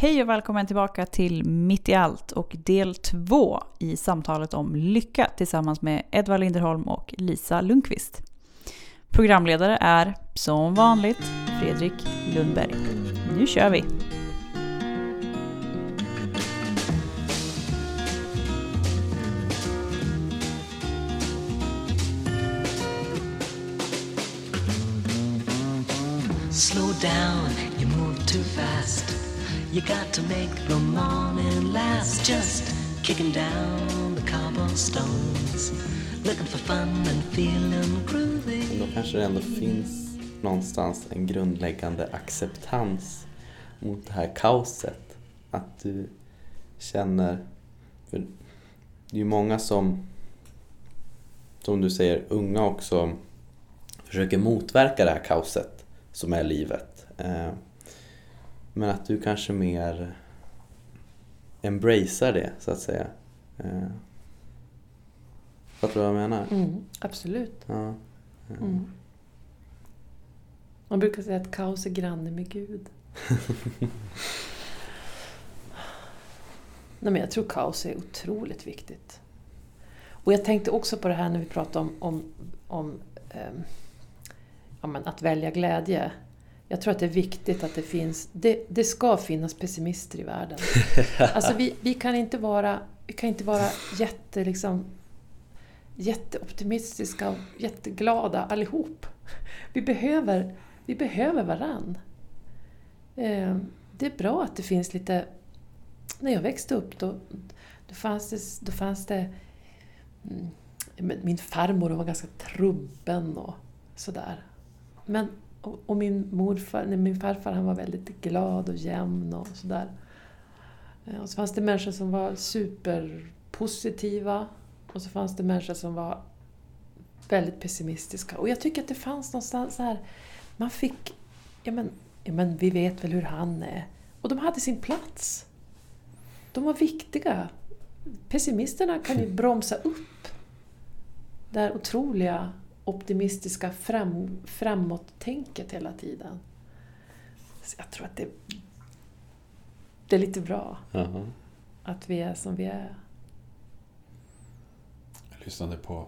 Hej och välkommen tillbaka till Mitt i allt och del två i samtalet om lycka tillsammans med Edvard Linderholm och Lisa Lundqvist. Programledare är som vanligt Fredrik Lundberg. Nu kör vi! Slow down, You got to make the morning last. Just kicking down the cobblestones. Looking for fun and feeling groovy. Då kanske det ändå finns någonstans en grundläggande acceptans mot det här kaoset. Att du känner... För det är ju många som, som du säger, unga också försöker motverka det här kaoset som är livet. Eh, Eh, men att du kanske mer embracear det, så att säga. Eh, fattar du vad jag menar? Mm, absolut. Ja. Eh. Mm. Man brukar säga att kaos är granne med Gud. Nej, men jag tror kaos är otroligt viktigt. Och jag tänkte också på det här när vi pratade om, om, om um, ja, att välja glädje. Jag tror att det är viktigt att det finns, det, det ska finnas pessimister i världen. Alltså vi, vi, kan inte vara, vi kan inte vara jätte, liksom, jätteoptimistiska och jätteglada allihop. Vi behöver, vi behöver varann. Eh, det är bra att det finns lite... När jag växte upp då, då fanns det... Då fanns det mm, min farmor var ganska trubben och sådär. Men och, och min morfar, nej, min farfar han var väldigt glad och jämn och sådär. Eh, och så fanns det människor som var superpositiva och så fanns det människor som var väldigt pessimistiska. Och jag tycker att det fanns någonstans så här, man fick, ja men, ja men vi vet väl hur han är. Och de hade sin plats. De var viktiga. Pessimisterna kan ju bromsa upp det här otroliga optimistiska fram, framåt-tänket hela tiden. Så jag tror att det, det är lite bra uh-huh. att vi är som vi är. Jag lyssnade på,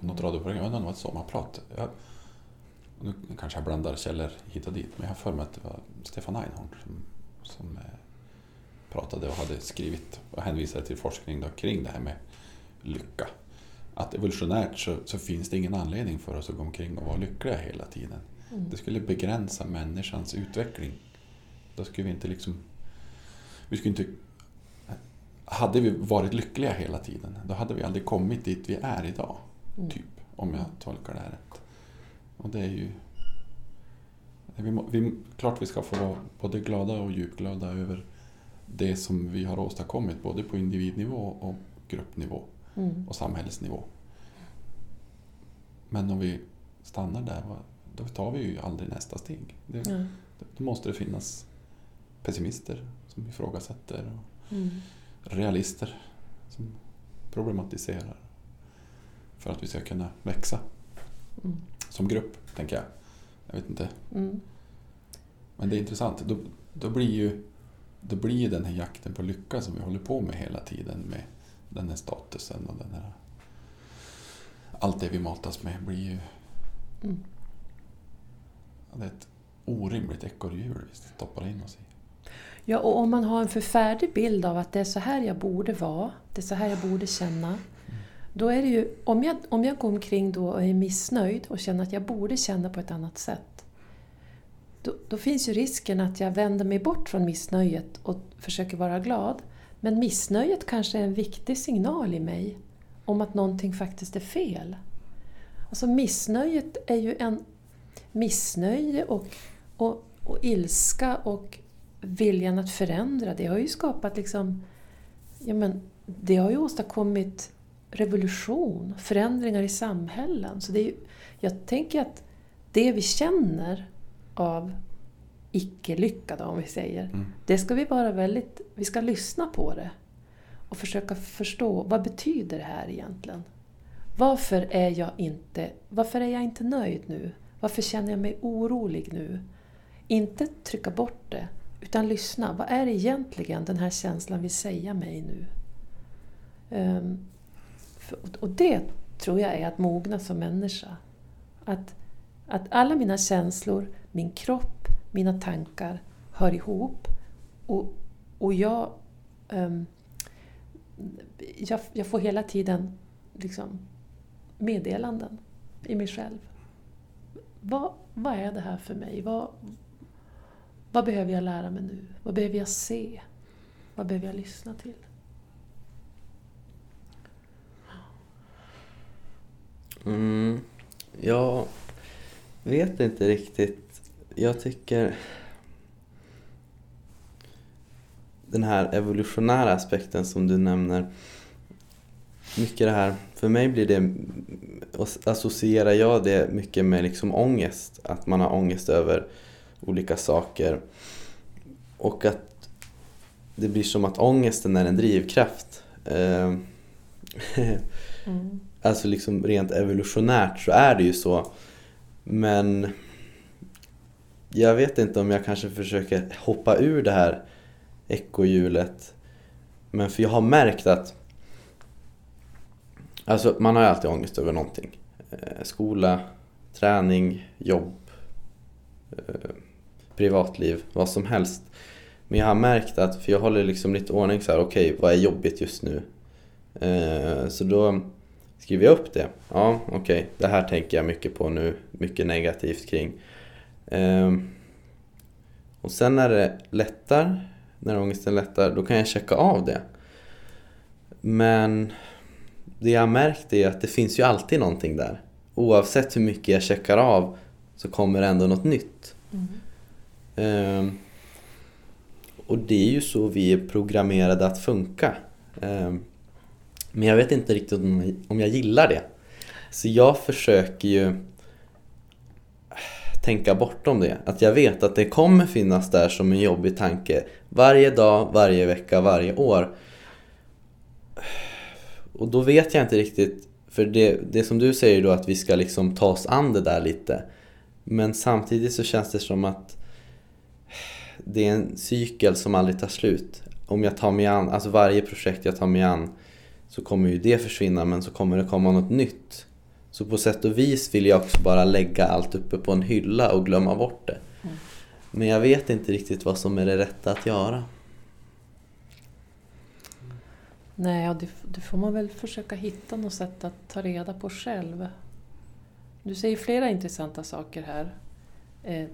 på något radioprogram, jag inte om det var ett sommarprat. Jag, nu kanske jag blandar källor hit och dit, men jag har för mig att det var Stefan Einhorn som, som eh, pratade och hade skrivit och hänvisade till forskning då kring det här med lycka att evolutionärt så, så, finns det ingen anledning för oss att gå omkring och vara lyckliga hela tiden. Mm. Det skulle begränsa människans utveckling. Då skulle vi inte liksom... Vi skulle inte... Hade vi varit lyckliga hela tiden, då hade vi aldrig kommit dit vi är idag. Mm. Typ, om jag tolkar det här rätt. Och det är ju... Vi, vi, klart vi ska få vara både glada och djupglada över det som vi har åstadkommit, både på individnivå och gruppnivå mm. och samhällsnivå. Men om vi stannar där, då tar vi ju aldrig nästa steg. Det, mm. Då måste det finnas pessimister som ifrågasätter och mm. realister som problematiserar för att vi ska kunna växa mm. som grupp, tänker jag. Jag vet inte. Mm. Men det är intressant. Då, då blir ju då blir den här jakten på lycka som vi håller på med hela tiden med den här statusen och den här... Allt det vi matas med blir ju... Mm. Det är ett orimligt ekorrhjul vi stoppar in oss i. Ja, och om man har en för färdig bild av att det är så här jag borde vara, det är så här jag borde känna. Mm. Då är det ju, om jag, om jag går omkring då och är missnöjd och känner att jag borde känna på ett annat sätt. Då, då finns ju risken att jag vänder mig bort från missnöjet och försöker vara glad. Men missnöjet kanske är en viktig signal i mig om att någonting faktiskt är fel. Alltså missnöjet är ju en missnöje och, och, och ilska och viljan att förändra. Det har ju skapat liksom... Ja men, det har ju åstadkommit revolution, förändringar i samhällen. Så det är ju, jag tänker att det vi känner av icke-lyckade, om vi säger. Mm. Det ska vi vara väldigt... Vi ska lyssna på det och försöka förstå vad betyder det här egentligen? Varför är jag inte, varför är jag inte nöjd nu? Varför känner jag mig orolig nu? Inte trycka bort det, Utan lyssna, vad är det egentligen den här känslan vill säga mig nu? Um, för, och det tror jag är att mogna som människa. Att, att alla mina känslor, min kropp, mina tankar hör ihop. Och, och jag, um, jag, jag får hela tiden liksom meddelanden i mig själv. Vad, vad är det här för mig? Vad, vad behöver jag lära mig nu? Vad behöver jag se? Vad behöver jag lyssna till? Mm, jag vet inte riktigt. Jag tycker den här evolutionära aspekten som du nämner. Mycket det här, för mig blir det, associerar jag det mycket med liksom ångest. Att man har ångest över olika saker. Och att det blir som att ångesten är en drivkraft. Eh, mm. Alltså liksom rent evolutionärt så är det ju så. Men jag vet inte om jag kanske försöker hoppa ur det här ekohjulet. Men för jag har märkt att Alltså man har ju alltid ångest över någonting. Eh, skola, träning, jobb, eh, privatliv, vad som helst. Men jag har märkt att, för jag håller liksom lite ordning så här, okej okay, vad är jobbigt just nu? Eh, så då skriver jag upp det. Ja, okej, okay, det här tänker jag mycket på nu, mycket negativt kring. Eh, och sen när det lättar, när ångesten lättar, då kan jag checka av det. Men det jag har märkt är att det finns ju alltid någonting där. Oavsett hur mycket jag checkar av så kommer ändå något nytt. Mm. Um, och det är ju så vi är programmerade att funka. Um, men jag vet inte riktigt om jag gillar det. Så jag försöker ju tänka bortom det. Att jag vet att det kommer finnas där som en jobbig tanke varje dag, varje vecka, varje år. Och då vet jag inte riktigt, för det, det som du säger då att vi ska liksom ta oss an det där lite. Men samtidigt så känns det som att det är en cykel som aldrig tar slut. Om jag tar mig an, alltså varje projekt jag tar mig an så kommer ju det försvinna men så kommer det komma något nytt. Så på sätt och vis vill jag också bara lägga allt uppe på en hylla och glömma bort det. Mm. Men jag vet inte riktigt vad som är det rätta att göra. Nej, ja, det, det, får man väl försöka hitta något sätt att ta reda på själv. Du säger flera intressanta saker här. Eh,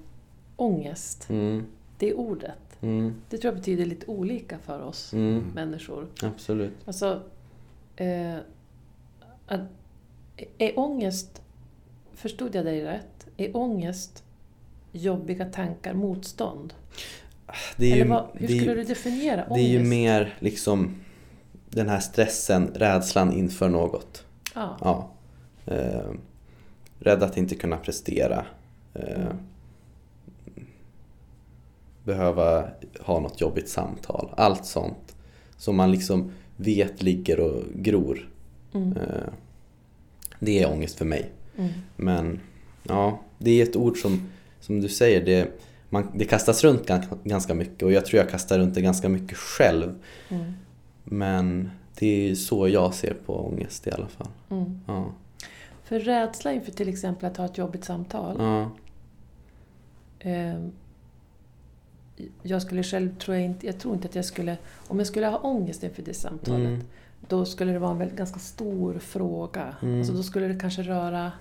ångest, mm. det är ordet. Mm. Det tror jag betyder lite olika för oss mm. människor. Absolut. Alltså, eh, att, är ångest, förstod jag dig rätt, är ångest jobbiga tankar motstånd? Eller vad, hur skulle du definiera ångest? Det är ju mer liksom den här stressen, rädslan inför något. Ah. Ja. Eh, rädd att inte kunna prestera. Eh, mm. Behöva ha något jobbigt samtal. Allt sånt som man liksom vet ligger och gror. Mm. Eh, det är ångest för mig. Mm. Men ja, det är ett ord som, som du säger, det, man, det kastas runt ganska mycket och jag tror jag kastar runt det ganska mycket själv. Mm. Men det är så jag ser på ångest i alla fall. Mm. Ja. För rädsla inför till exempel att ha ett jobbigt samtal. Ja. Eh, jag skulle själv, tror jag, inte, jag tror inte att jag skulle, om jag skulle ha ångest inför det samtalet, mm. Då skulle det vara en väldigt, ganska stor fråga. Mm. Alltså då skulle det kanske röra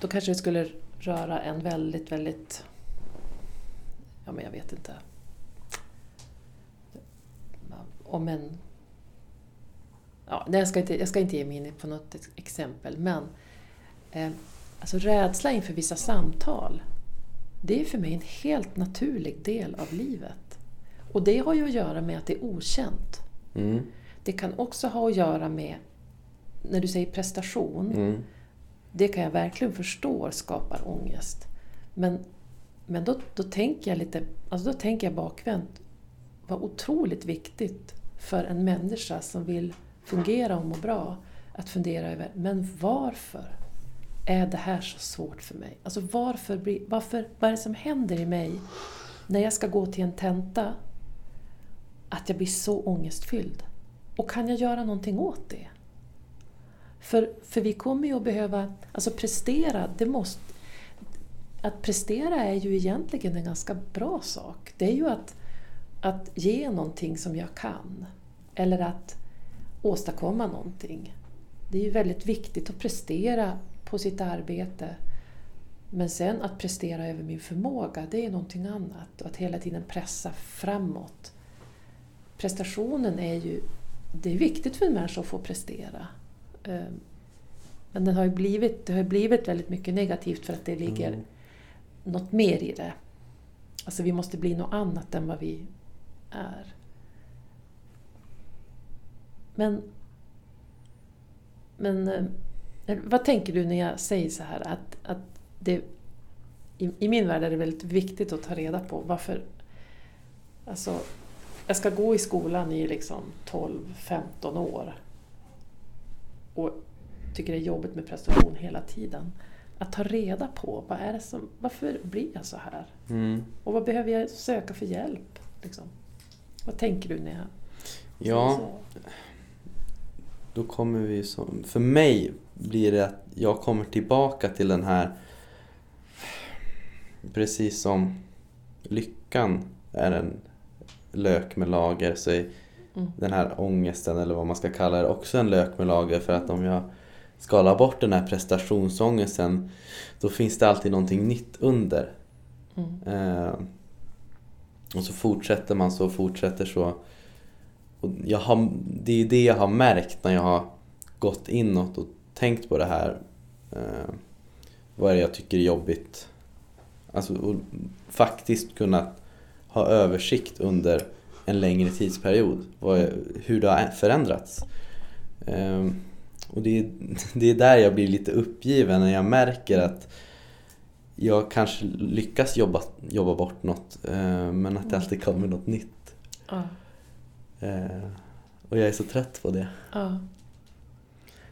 Då kanske det skulle röra en väldigt, väldigt... Ja, men jag vet inte om en... Ja, jag, ska inte, jag ska inte ge mig in på något exempel, men eh, alltså rädsla inför vissa samtal, det är för mig en helt naturlig del av livet. Och det har ju att göra med att det är okänt. Mm. Det kan också ha att göra med, när du säger prestation, mm. det kan jag verkligen förstå skapar ångest. Men, men då, då, tänker jag lite, alltså då tänker jag bakvänt, vad otroligt viktigt för en människa som vill fungera och må bra att fundera över, men varför är det här så svårt för mig? Alltså varför, varför, vad är det som händer i mig när jag ska gå till en tenta? Att jag blir så ångestfylld. Och kan jag göra någonting åt det? För, för vi kommer ju att behöva, alltså prestera, det måste... Att prestera är ju egentligen en ganska bra sak. Det är ju att, att ge någonting som jag kan. Eller att åstadkomma någonting. Det är ju väldigt viktigt att prestera på sitt arbete. Men sen att prestera över min förmåga, det är någonting annat. Och att hela tiden pressa framåt. Prestationen är ju... Det är viktigt för en människa att få prestera. Ehm, men det har ju blivit, det har blivit väldigt mycket negativt för att det ligger mm. något mer i det. Alltså vi måste bli något annat än vad vi är. Men, men eh, vad tänker du när jag säger så här att, att det, i, i min värld är det väldigt viktigt att ta reda på varför Alltså, jag ska gå i skolan i liksom 12-15 år och tycker det är jobbigt med prestation hela tiden. Att ta reda på vad är det som, varför blir jag så här? Mm. Och vad behöver jag söka för hjälp? Liksom? Vad tänker du när jag Ja, då kommer vi som... För mig blir det att jag kommer tillbaka till den här... Precis som lyckan är en lök med lager så är mm. den här ångesten eller vad man ska kalla det också en lök med lager för att om jag skalar bort den här prestationsångesten då finns det alltid någonting nytt under. Mm. Eh, och så fortsätter man så och fortsätter så. Och jag har, det är det jag har märkt när jag har gått inåt och tänkt på det här. Eh, vad är det jag tycker är jobbigt? Alltså och faktiskt kunnat ha översikt under en längre tidsperiod. Vad, hur det har förändrats. Eh, och det är, det är där jag blir lite uppgiven när jag märker att jag kanske lyckas jobba, jobba bort något eh, men att det mm. alltid kommer något nytt. Ja. Eh, och jag är så trött på det. Ja.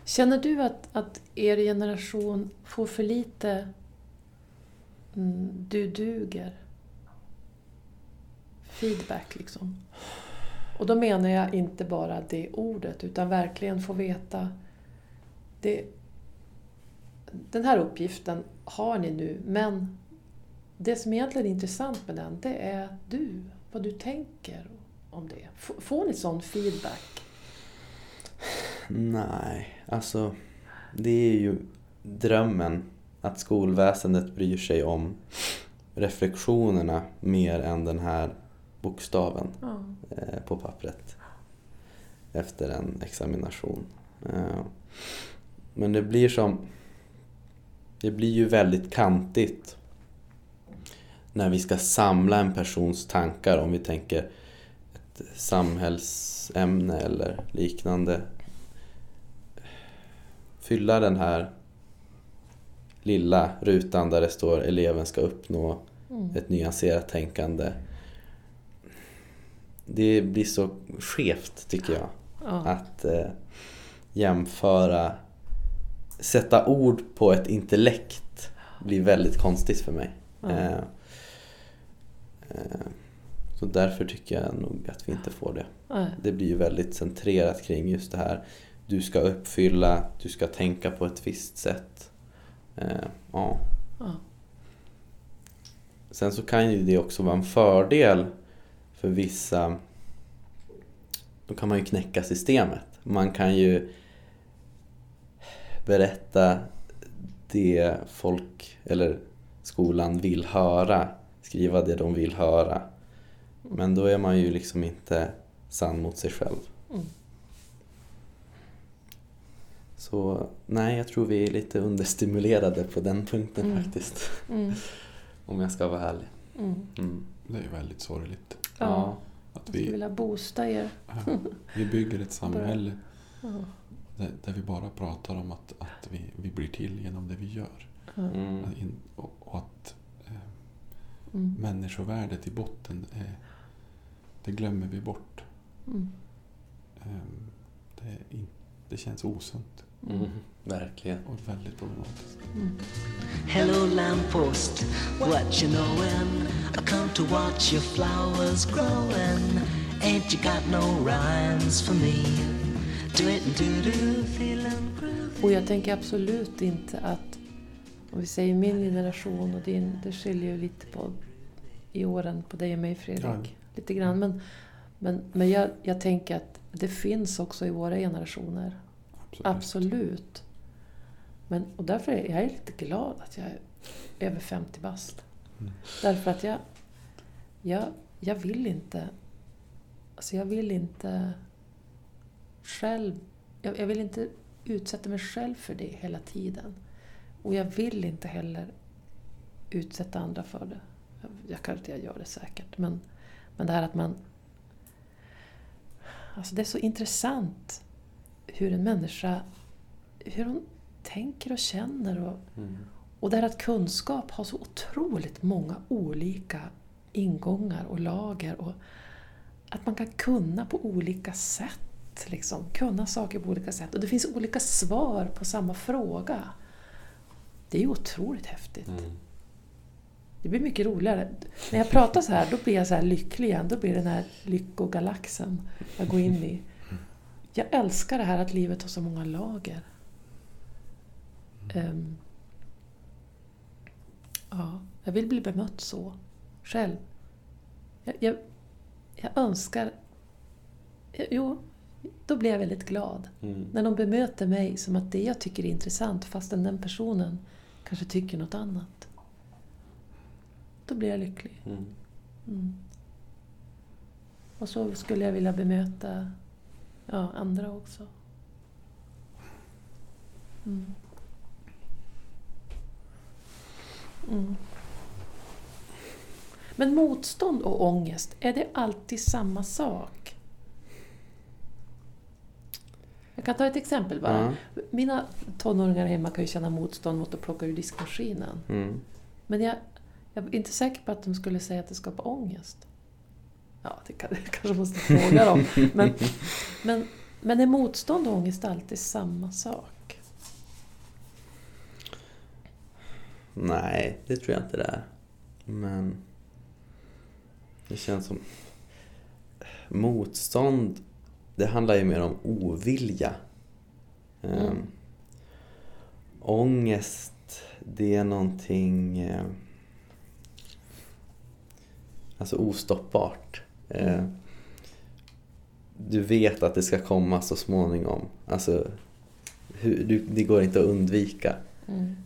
Känner du att, att er generation får för lite mm, du duger? Feedback liksom. Och då menar jag inte bara det ordet utan verkligen få veta det, den här uppgiften har ni nu, men det som egentligen är intressant med den, det är du, vad du tänker om det. Får ni sån feedback? Nej, alltså det är ju drömmen att skolväsendet bryr sig om reflektionerna mer än den här bokstaven. Eh, på pappret efter en examination. Eh, men det blir som... Det blir ju väldigt kantigt när vi ska samla en persons tankar om vi tänker ett samhällsämne eller liknande. Fylla den här lilla rutan där det står eleven ska uppnå mm. ett nyanserat tänkande. Det blir så skevt tycker jag. Ja. Att eh, jämföra sätta ord på ett intellekt blir väldigt konstigt för mig. Mm. Eh, eh, så därför tycker jag nog att vi inte får det. Mm. Det blir ju väldigt centrerat kring just det här. Du ska uppfylla, du ska tänka på ett visst sätt. Eh, ja. Sen så kan ju det också vara en fördel för vissa. Då kan man ju knäcka systemet. Man kan ju berätta det folk eller skolan vill höra, skriva det de vill höra. Men då är man ju liksom inte sann mot sig själv. Mm. Så nej, jag tror vi är lite understimulerade på den punkten mm. faktiskt. Mm. Om jag ska vara ärlig. Mm. mm. Det är ju väldigt sorgligt. Ja. Att vi... Vilja boosta er. vi bygger ett samhälle ja där vi bara pratar om att, att vi, vi blir till genom det vi gör. Mm. Och, och, att eh, mm. människovärdet i botten, eh, det glömmer vi bort. Mm. Eh, det, det, känns osunt. Mm, verkligen. Och väldigt problematiskt. Hello, lamppost, what you knowin'? I come to watch your flowers growin'. Ain't you got no rhymes for me? Do it do do, feelin' groovy. Och jag tänker absolut inte att, om vi säger min generation och din, det skiljer ju lite på i åren på dig och mig Fredrik. Ja. Lite grann. Men, men, men jag, jag tänker att det finns också i våra generationer. Absolut. Absolut. Men, och därför är jag lite glad att jag är över 50 bast. Mm. Därför att jag, jag, jag vill inte... Alltså jag vill inte själv... Jag, jag vill inte utsätta mig själv för det hela tiden. Och jag vill inte heller utsätta andra för det. Jag, jag kanske jag gör det säkert. Men, men det här att man... Alltså det är så intressant hur en människa... Hur hon tänker och känner. Och, Mm. och det här att kunskap har så otroligt många olika ingångar och lager. Och att man kan kunna på olika sätt. Liksom. Kunna saker på olika sätt. Och det finns olika svar på samma fråga. Det är ju otroligt häftigt. Mm. Det blir mycket roligare. När jag pratar så här, då blir jag så här lycklig igen. Då blir det den här lyckogalaxen jag går in i. Jag älskar det här att livet har så många lager. Ehm, ja, jag vill bli bemött så, själv. Jag, jag, jag önskar... Jo, då blir jag väldigt glad. Mm. När de bemöter mig som att det jag tycker är intressant fastän den personen kanske tycker något annat. Då blir jag lycklig. Mm. Mm. Och så skulle jag vilja bemöta ja, andra också. Mm. Mm. Men motstånd och ångest, är det alltid samma sak? Jag kan ta ett exempel bara. Ja. Mina tonåringar hemma kan ju känna motstånd mot att plocka ur diskmaskinen. Mm. Men jag, jag är inte säker på att de skulle säga att det skapar ångest. Ja, det, kan, det kanske måste fråga dem. Men, men, men är motstånd och ångest alltid samma sak? Nej, det tror jag inte det är. Men det känns som... Motstånd, det handlar ju mer om ovilja. Mm. Um, ångest, det är någonting... eh, alltså ostoppbart. Eh, Mm. du vet att det ska komma så småningom. Alltså, hur, du, det går inte att undvika Mm.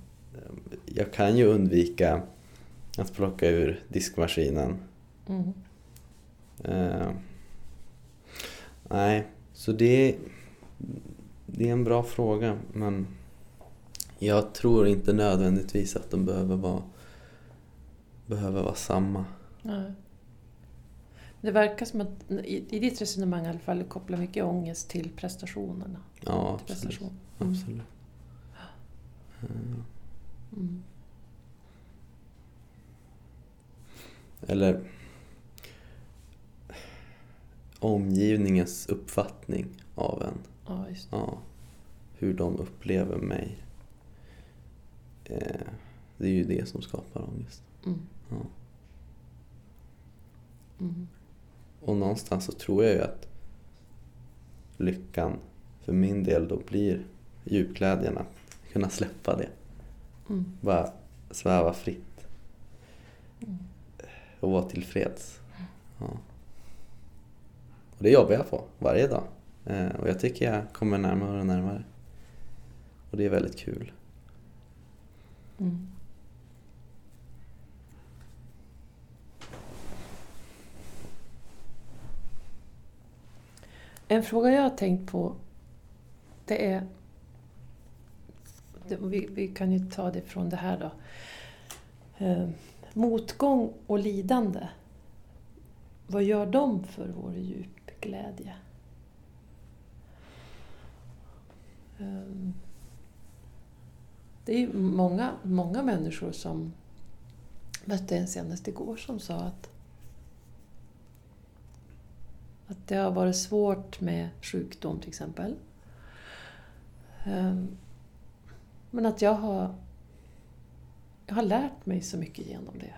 jag kan ju undvika att plocka ur diskmaskinen. Mm. Eh, nej, så det, det är en bra fråga men jag tror inte nödvändigtvis att de behöver vara, behöver vara samma. Nej. Det verkar som att i, i ditt resonemang i alla fall kopplar mycket ångest till prestationerna. Ja, Till absolut. prestation. Mm. absolut. Eh, Mm. Eller omgivningens uppfattning av en. Ja. Ja, hur de upplever mig. Eh, det är ju det som skapar ångest. Mm. Ja. Mm. Och någonstans så tror jag ju att lyckan för min del då blir djupglädjen att kunna släppa det. Mm. Bara sväva fritt Mm. och vara tillfreds. Ja. Och det jobbar jag på varje dag. Eh, och jag tycker jag kommer närmare och närmare. Och det är väldigt kul. Mm. En fråga jag har tänkt på det är... det- Vi, vi kan ju ta det från det här då. Eh, motgång och lidande. Vad gör de för vår djupglädje? Eh, det är ju många, många människor som mötte en senast igår som sa att, att det har varit svårt med sjukdom till exempel. Ehm, men att jag har, jag har lärt mig så mycket genom det.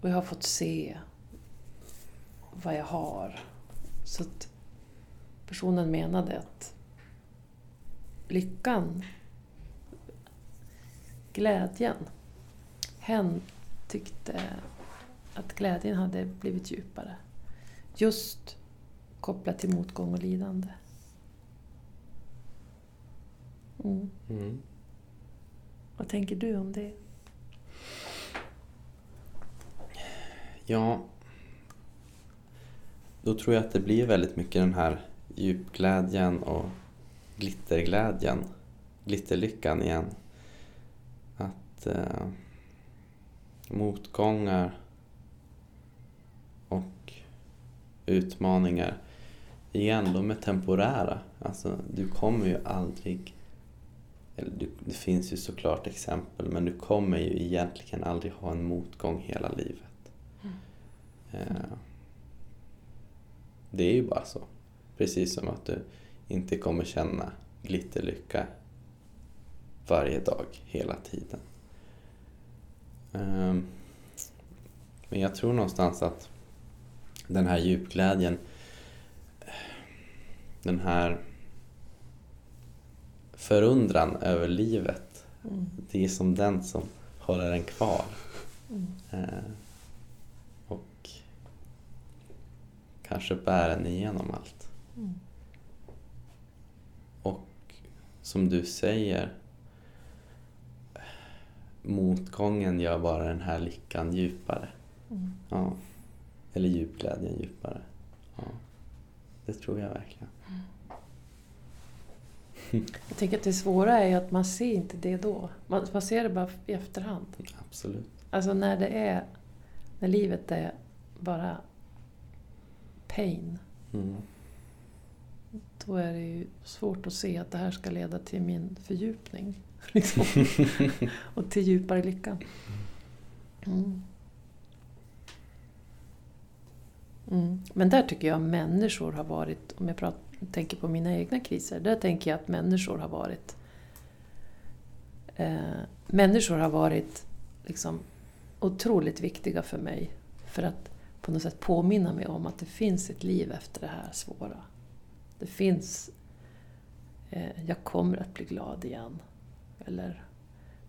Och jag har fått se vad jag har. Så att personen menade att lyckan, glädjen, hen tyckte att glädjen hade blivit djupare. Just kopplat till motgång och lidande. Mm. Mm. Vad tänker du om det? Ja, då tror jag att det blir väldigt mycket den här djupglädjen och glitterglädjen, glitterlyckan igen. Att eh, motgångar och utmaningar, igen, de är temporära. Alltså, du kommer ju aldrig eller du, det finns ju såklart exempel men du kommer ju egentligen aldrig ha en motgång hela livet. Eh, det är ju bara så. Precis som att du inte kommer känna glitterlycka varje dag, hela tiden. Eh, men jag tror någonstans att den här djupglädjen, den här förundran över livet, Mm. det är som den som håller en kvar. Mm. Eh, och kanske bär en igenom allt. Mm. Och som du säger, motgången gör bara den här lyckan djupare. Mm. Ja. Eller djupglädjen djupare. Ja. Det tror jag verkligen. Jag tänker att det svåra är att man ser inte det då. Man, man ser det bara i efterhand. Absolut. Alltså när det är... När livet är bara pain. Mm. Då är det ju svårt att se att det här ska leda till min fördjupning. Liksom. Och till djupare lycka. Mm. Mm. Men där tycker jag människor har varit, om jag pratar, tänker på mina egna kriser, där tänker jag att människor har varit eh, Människor har varit liksom otroligt viktiga för mig. För att på något sätt påminna mig om att det finns ett liv efter det här svåra. Det finns... Eh, jag kommer att bli glad igen. Eller,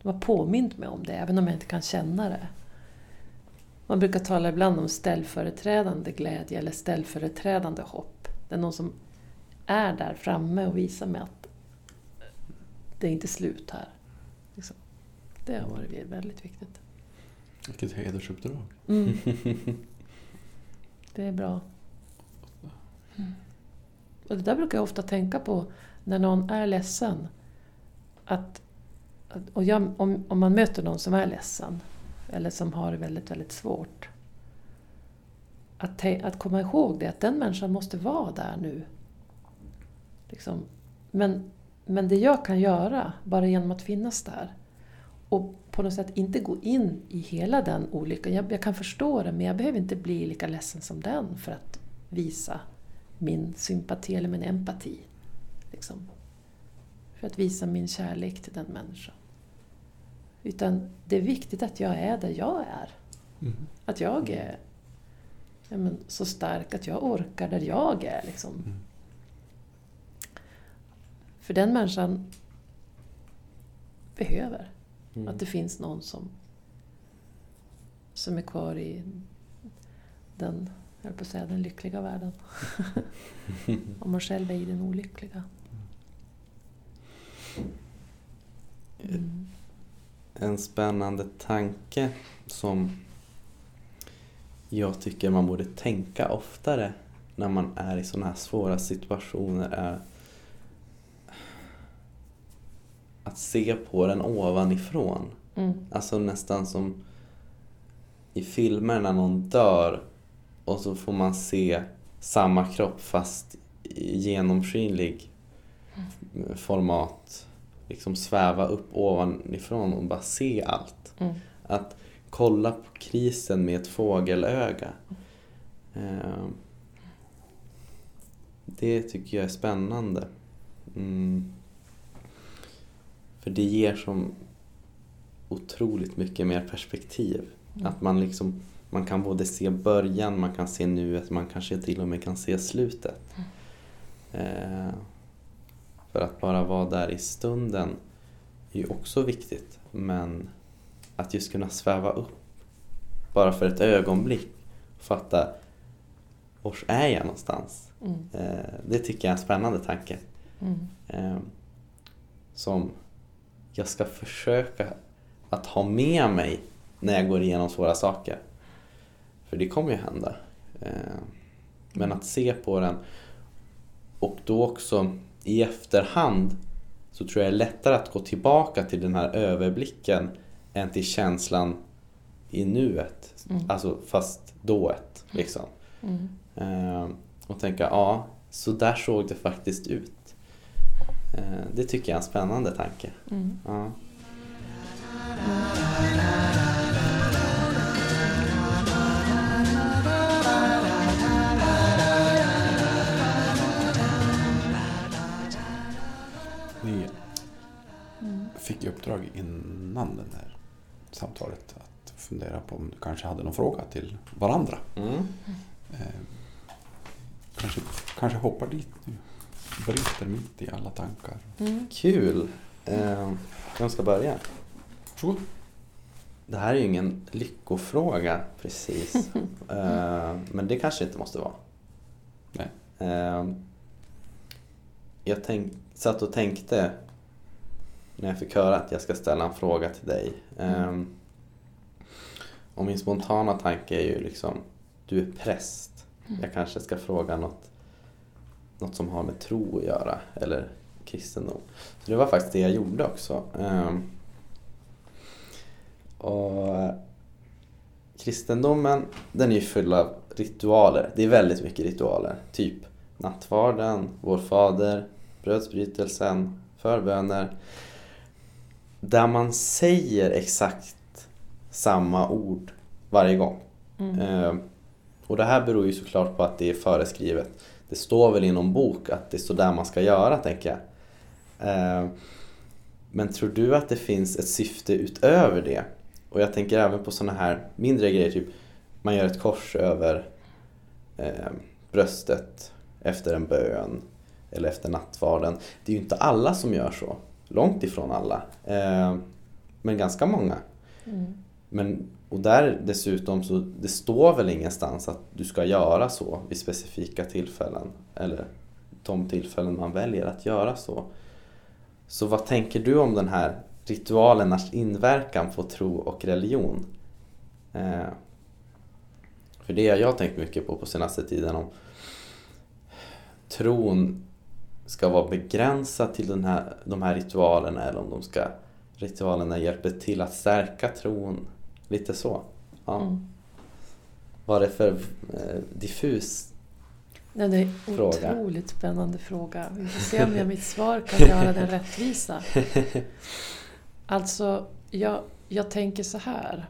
de har påmint mig om det, även om jag inte kan känna det. Man brukar tala ibland om ställföreträdande glädje eller ställföreträdande hopp. Det är någon som är där framme och visar mig att det är inte slut här. Liksom. Det har varit väldigt viktigt. Vilket hedersuppdrag. Mm. Det är bra. Mm. Och det där brukar jag ofta tänka på när någon är ledsen. Att, och jag, om, om man möter någon som är ledsen eller som har det väldigt, väldigt svårt. Att, att komma ihåg det, att den människan måste vara där nu. Liksom. Men, men det jag kan göra, bara genom att finnas där och på något sätt inte gå in i hela den olyckan. Jag, jag kan förstå det, men jag behöver inte bli lika ledsen som den för att visa min sympati eller min empati. Liksom. För att visa min kärlek till den människan. Utan det är viktigt att jag är där jag är. Mm. Att jag är ja, men, så stark att jag orkar där jag är. Liksom. Mm. För den människan behöver Mm. att det finns någon som, som är kvar i den, jag på att säga, den lyckliga världen. Om man själv är i den olyckliga. Mm. En spännande tanke som jag tycker man borde tänka oftare när man är i sådana här svåra situationer är att se på den ovanifrån. Mm. Alltså nästan som i filmer när någon dör och så får man se samma kropp fast i genomskinlig format. Liksom sväva upp ovanifrån och bara se allt. Mm. Att kolla på krisen med ett fågelöga. Eh, Det tycker jag är spännande. Mm. För det ger som otroligt mycket mer perspektiv. Mm. Att man liksom man kan både se början, man kan se nuet, man kanske till och med kan se slutet. Eh, för att bara vara där i stunden är ju också viktigt. Men att just kunna sväva upp bara för ett ögonblick och fatta var är jag någonstans? Mm. Eh, det tycker jag är en spännande tanke. Mm. Eh, som jag ska försöka att ha med mig när jag går igenom svåra saker. För det kommer ju hända. Eh, men att se på den och då också i efterhand så tror jag det är lättare att gå tillbaka till den här överblicken än till känslan i nuet. Mm. Alltså fast dået liksom. Mm. Eh, och tänka, ja, så där såg det faktiskt ut. Eh, det tycker jag är en spännande tanke. Mm. Ja. Ni fick i uppdrag innan det här samtalet att fundera på om du kanske hade någon fråga till varandra. Mm. Eh, kanske, kanske hoppar dit nu. Bryter mitt i alla tankar. Mm. Kul! Eh, vem ska börja? Varsågod. Det här är ju ingen lyckofråga precis. Eh, men det kanske inte måste vara. Nej. Eh, jag tänk, satt och tänkte när jag fick höra att jag ska ställa en fråga till dig. Eh, och min spontana tanke är ju liksom, du är präst. Jag kanske ska fråga något, något som har med tro att göra eller kristendom. Så det var faktiskt det jag gjorde också. Ehm, och kristendomen, den är ju full av ritualer. Det är väldigt mycket ritualer. Typ nattvarden, vår fader, brödsbrytelsen, förböner. Där man säger exakt samma ord varje gång. Mm. Eh, och det här beror ju såklart på att det är föreskrivet. Det står väl i någon bok att det är så där man ska göra, tänker jag. Eh, men tror du att det finns ett syfte utöver det? Och jag tänker även på sådana här mindre grejer, typ man gör ett kors över eh, bröstet efter en bön eller efter nattvarden. Det är ju inte alla som gör så. Långt ifrån alla. Eh, men ganska många. Mm. Men, och där dessutom så det står väl ingenstans att du ska göra så vid specifika tillfällen. Eller de tillfällen man väljer att göra så. Så vad tänker du om den här ritualernas inverkan på tro och religion? Eh, för det har jag tänkt mycket på på senaste tiden om tron ska vara begränsad till den här, de här ritualerna eller om de ska ritualerna hjälper till att stärka tron. Lite så. Ja. Mm. Vad är det för eh, diffus? Nej, det är en Fråga. otroligt spännande fråga. Vi får se om jag mitt svar kan göra den rättvisa. Alltså, jag, jag tänker så här.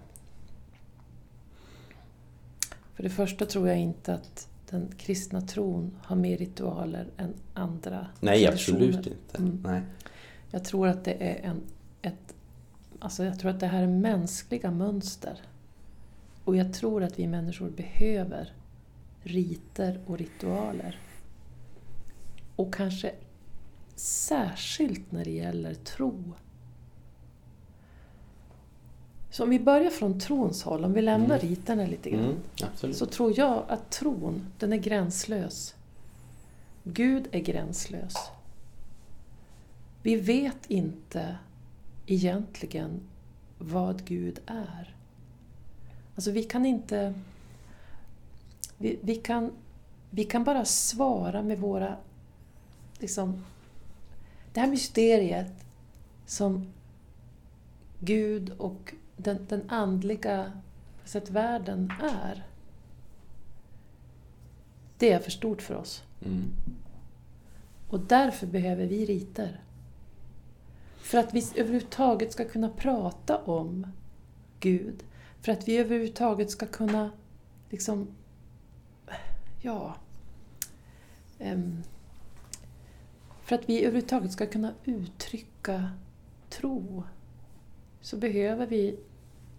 För det första tror jag inte att den kristna tron har mer ritualer än andra Nej, absolut inte. Mm. Nej. Jag tror att det är en, ett, alltså jag tror att det här är mänskliga mönster. Och jag tror att vi människor behöver riter och ritualer. Och kanske särskilt när det gäller tro. Så om vi börjar från trons håll, om vi lämnar Mm. riterna lite grann. Mm. Så tror jag att tron, den är gränslös. Gud är gränslös. Vi vet inte egentligen vad Gud är. Alltså vi kan inte... Vi, vi, kan, vi kan bara svara med våra... Liksom, det här mysteriet som Gud och den, den andliga sätt världen är. Det är för stort för oss. Mm. Och därför behöver vi riter. För att vi överhuvudtaget ska kunna prata om Gud. För att vi överhuvudtaget ska kunna liksom... Ja... ehm, för att vi överhuvudtaget ska kunna uttrycka tro så behöver vi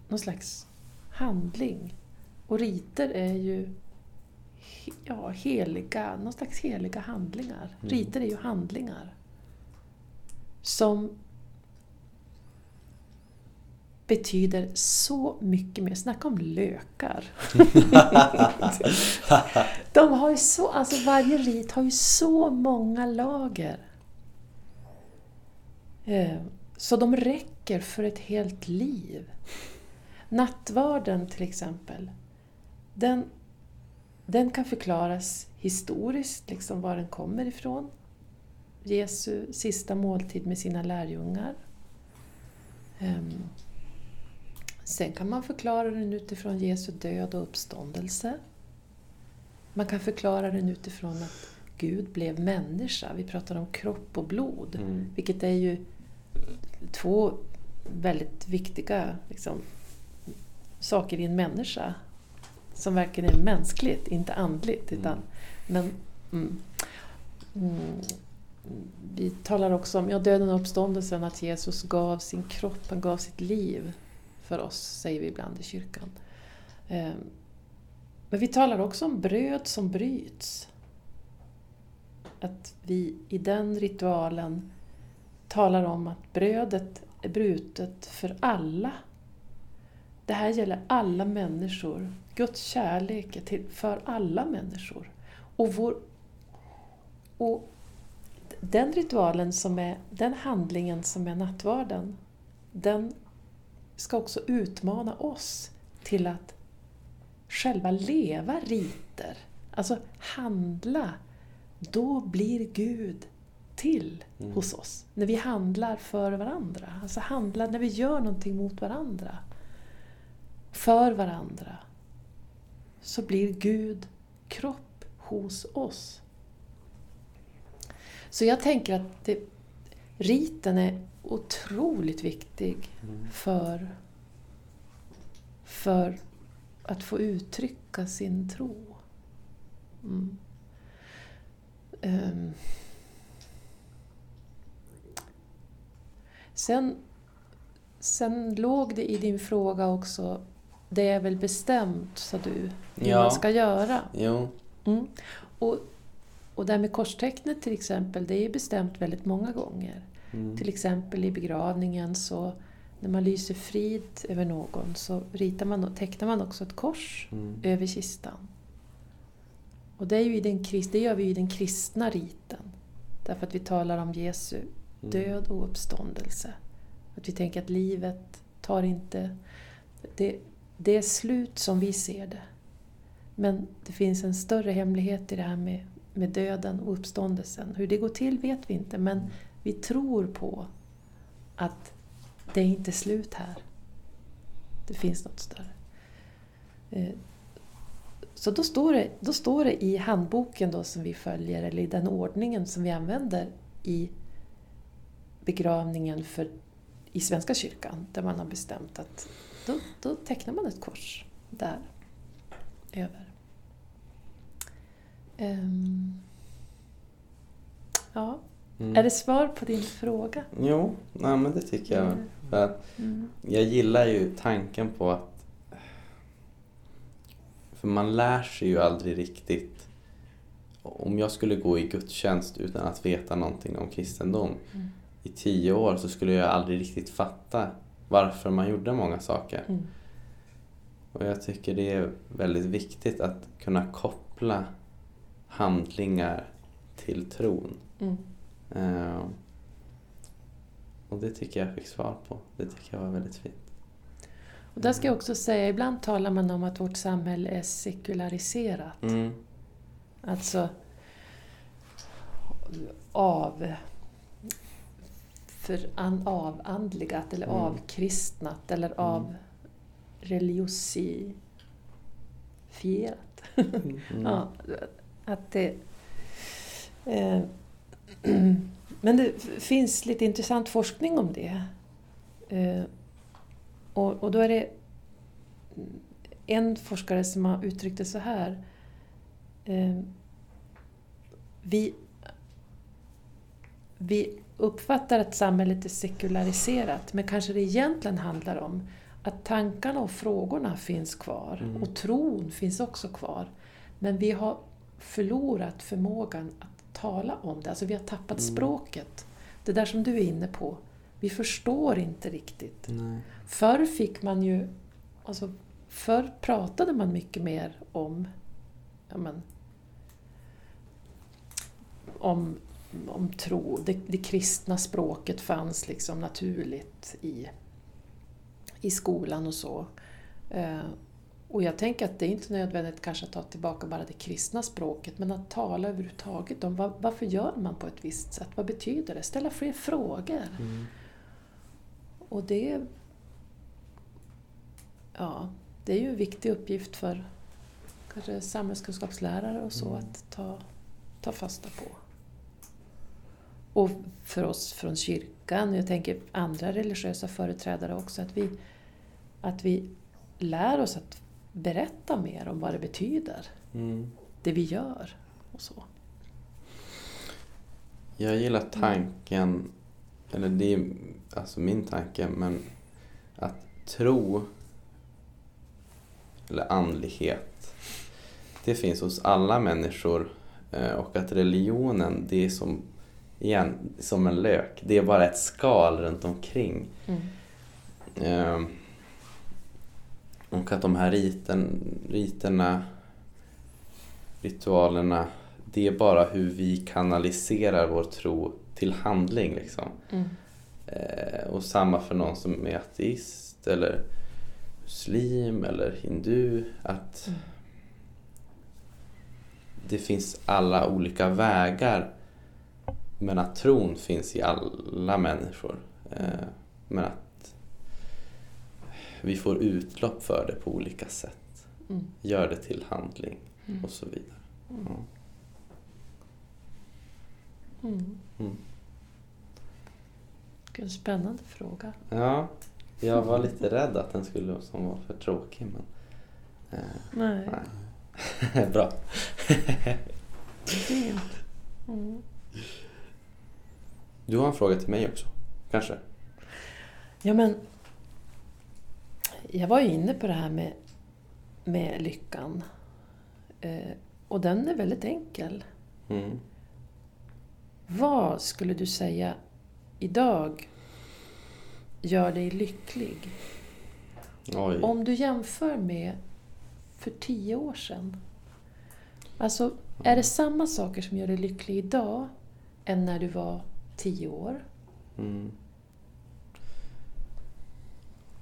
någon slags handling. Och riter är ju ja, heliga, någon slags heliga handlingar. Mm. Riter är ju handlingar. Som betyder så mycket mer. Snacka om lökar. De har ju så, alltså varje rit har ju så många lager. Eh, Så de räcker för ett helt liv. Nattvarden till exempel, den, den kan förklaras historiskt, liksom var den kommer ifrån. Jesu sista måltid med sina lärjungar. Sen kan man förklara den utifrån Jesu död och uppståndelse. Man kan förklara den utifrån att Gud blev människa. Vi pratar om kropp och blod, Mm. vilket är ju två väldigt viktiga liksom, saker i en människa. Som verkligen är mänskligt, inte andligt. Mm. Utan, men, mm, mm, vi talar också om ja, döden och uppståndelsen, att Jesus gav sin kropp, han gav sitt liv för oss, säger vi ibland i kyrkan. Ehm, men vi talar också om bröd som bryts. Att vi i den ritualen talar om att brödet är brutet för alla. Det här gäller alla människor. Guds kärlek är till för alla människor. Och, vår, och den ritualen som är, den handlingen som är nattvarden, den ska också utmana oss till att själva leva riter. Alltså handla. Då blir Gud till Mm. hos oss. När vi handlar för varandra. Alltså handla när vi gör någonting mot varandra. För varandra. Så blir Gud kropp hos oss. Så jag tänker att det, riten är otroligt viktig Mm. för, för att få uttrycka sin tro. Mm. Ehm. Sen, sen låg det i din fråga också, det är väl bestämt, sa du, hur Ja. man ska göra. Jo. Mm. Och, och det här med korstecknet till exempel, det är bestämt väldigt många gånger. Mm. Till exempel i begravningen så när man lyser frid över någon så ritar man tecknar man också ett kors Mm. över kistan. Och det, är ju i den, det gör vi ju i den kristna riten. Därför att vi talar om Jesu Mm. död och uppståndelse. Att vi tänker att livet tar inte... Det, det är slut som vi ser det. Men det finns en större hemlighet i det här med, med döden och uppståndelsen. Hur det går till vet vi inte, men vi tror på att det är inte slut här. Det finns något större. Eh, så då står, det, då står det i handboken då som vi följer, eller i den ordningen som vi använder i begravningen för, i Svenska kyrkan, där man har bestämt att då, då tecknar man ett kors där över. Um, ja, Mm. är det svar på din fråga? Jo, nej, men det tycker jag. Mm. För att Mm. jag gillar ju tanken på att... För man lär sig ju aldrig riktigt. Om jag skulle gå i gudstjänst utan att veta någonting om kristendom Mm. i tio år så skulle jag aldrig riktigt fatta varför man gjorde många saker. Mm. Och jag tycker det är väldigt viktigt att kunna koppla handlingar till tron. Mm. Eh, och det tycker jag fick svar på. Det tycker jag var väldigt fint. Och där ska jag också säga, ibland talar man om att vårt samhälle är sekulariserat. Mm. Alltså av för an, avandligat eller Mm. avkristnat eller av religiosifierat. Mm. Ja, att det, eh, men det finns lite intressant forskning om det. Eh, och, och då är det en forskare som har uttryckt det så här. Eh, vi, vi uppfattar att samhället är sekulariserat men kanske det egentligen handlar om att tankarna och frågorna finns kvar Mm. och tron finns också kvar. Men vi har förlorat förmågan att tala om det, alltså vi har tappat Mm. språket. Det där som du är inne på, vi förstår inte riktigt. Nej. Förr fick man ju, alltså förr pratade man mycket mer om, ja men, om, om tro. Det, det kristna språket fanns liksom naturligt i, i skolan och så. Och jag tänker att det är inte nödvändigt kanske att ta tillbaka bara det kristna språket, men att tala överhuvudtaget om vad, varför gör man på ett visst sätt? Vad betyder det? Ställa fler frågor. Mm. Och det, ja, det är ju en viktig uppgift för kanske samhällskunskapslärare och så Mm. att ta, ta fasta på. Och för oss från kyrkan, jag tänker andra religiösa företrädare också, att vi, att vi lär oss att berätta mer om vad det betyder, Mm. det vi gör och så. Jag gillar tanken, eller det är alltså min tanke, men att tro eller andlighet, det finns hos alla människor eh, och att religionen, det är som, igen, som en lök. Det är bara ett skal runt omkring. Eh, och att de här riten, riterna, ritualerna, det är bara hur vi kanaliserar vår tro till handling. Liksom. Mm. Eh, och samma för någon som är ateist eller muslim eller hindu. Att Mm. det finns alla olika vägar. Men att tron finns i alla människor. Eh, men att vi får utlopp för det på olika sätt. Mm. Gör det till handling Mm. och så vidare. Mm. Mm. Mm. Vilken spännande fråga. Ja, jag var lite rädd att den skulle som var för tråkig men... Eh, Nej, nej. Bra. fint. Mm. Du har en fråga till mig också, kanske? Ja, men jag var ju inne på det här med, med lyckan. Eh, och den är väldigt enkel. Mm. Vad skulle du säga idag gör dig lycklig? Oj. Om du jämför med för tio år sedan. Alltså, är det samma saker som gör dig lycklig idag än när du var tio år? Mm.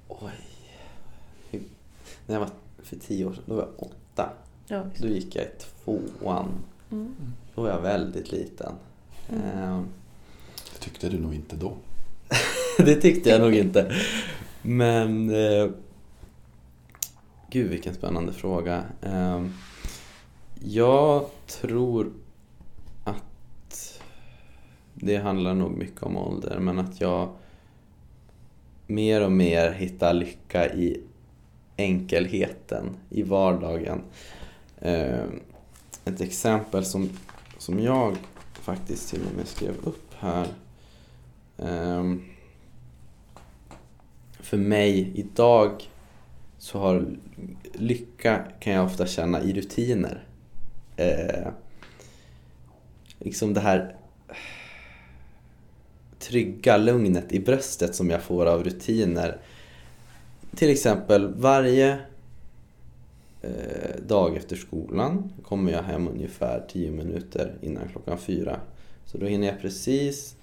Oj. När jag var för tio år sedan, då var jag åtta. Ja, Då gick jag i tvåan. mm. Då var jag väldigt liten. Mm. Eh, Det tyckte du nog inte då. det tyckte jag nog inte. Men... Eh, gud vilken spännande fråga. Eh, jag tror att det handlar nog mycket om ålder men att jag mer och mer hittar lycka i enkelheten, i vardagen. Eh, ett exempel som, som jag faktiskt till och med skrev upp här. Eh, för mig idag så har lycka kan jag ofta känna i rutiner. Eh, liksom det här trygga lugnet i bröstet som jag får av rutiner. Till exempel varje eh, dag efter skolan kommer jag hem ungefär 10 minuter innan klockan fyra. Så då hinner jag precis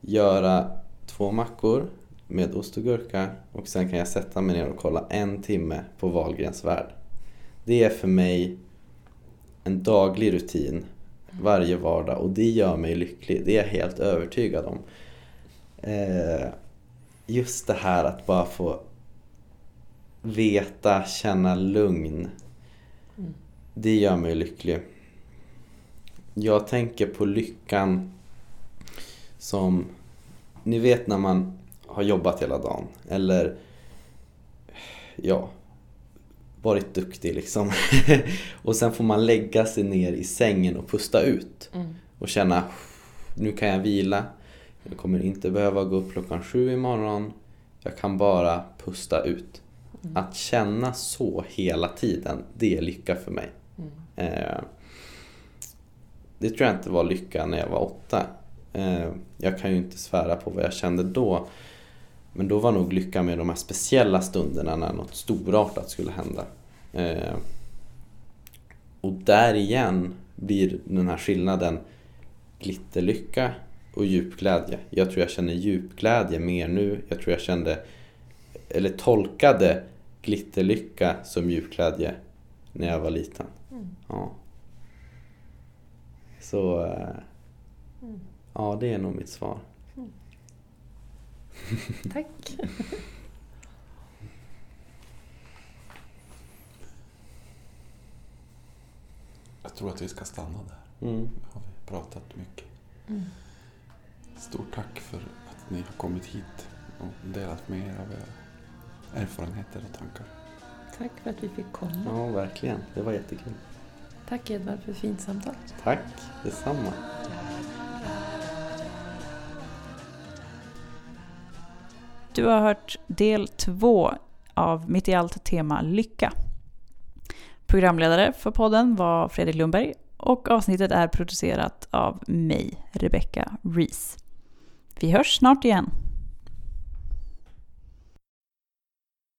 göra två mackor med ost och gurka och sen kan jag sätta mig ner och kolla en timme på Wahlgrens värld. Det är för mig en daglig rutin varje vardag och det gör mig lycklig. Det är jag helt övertygad om. Eh, just det här att bara få veta, känna lugn. Mm. Det gör mig lycklig. Jag tänker på lyckan som, ni vet när man har jobbat hela dagen eller ja, varit duktig liksom. och sen får man lägga sig ner i sängen och pusta ut Mm. och känna nu kan jag vila. Jag kommer inte behöva gå upp klockan sju imorgon. Jag kan bara pusta ut. Mm. Att känna så hela tiden, det är lycka för mig. Mm. Eh, det tror jag inte var lycka när jag var åtta. Eh, jag kan ju inte svära på vad jag kände då. Men då var nog lycka med de här speciella stunderna när något storartat skulle hända. Eh, och där igen blir den här skillnaden glitterlycka och djupglädje. Jag tror jag känner djupglädje mer nu. Jag tror jag kände, eller tolkade glitterlycka som djupglädje när jag var liten. Mm. Ja. Så, Mm. ja det är nog mitt svar. Tack. Jag tror att vi ska stanna där. Mm. Nu har vi pratat mycket. Mm. Stort tack för att ni har kommit hit och delat med er av era erfarenheter och tankar. Tack för att vi fick komma. Ja, verkligen. Det var jättekul. Tack Edvard för ett fint samtal. Tack, detsamma. Du har hört del två av Mitt i allt tema lycka. Programledare för podden var Fredrik Lundberg och avsnittet är producerat av mig, Rebecca Rees. Vi hörs snart igen.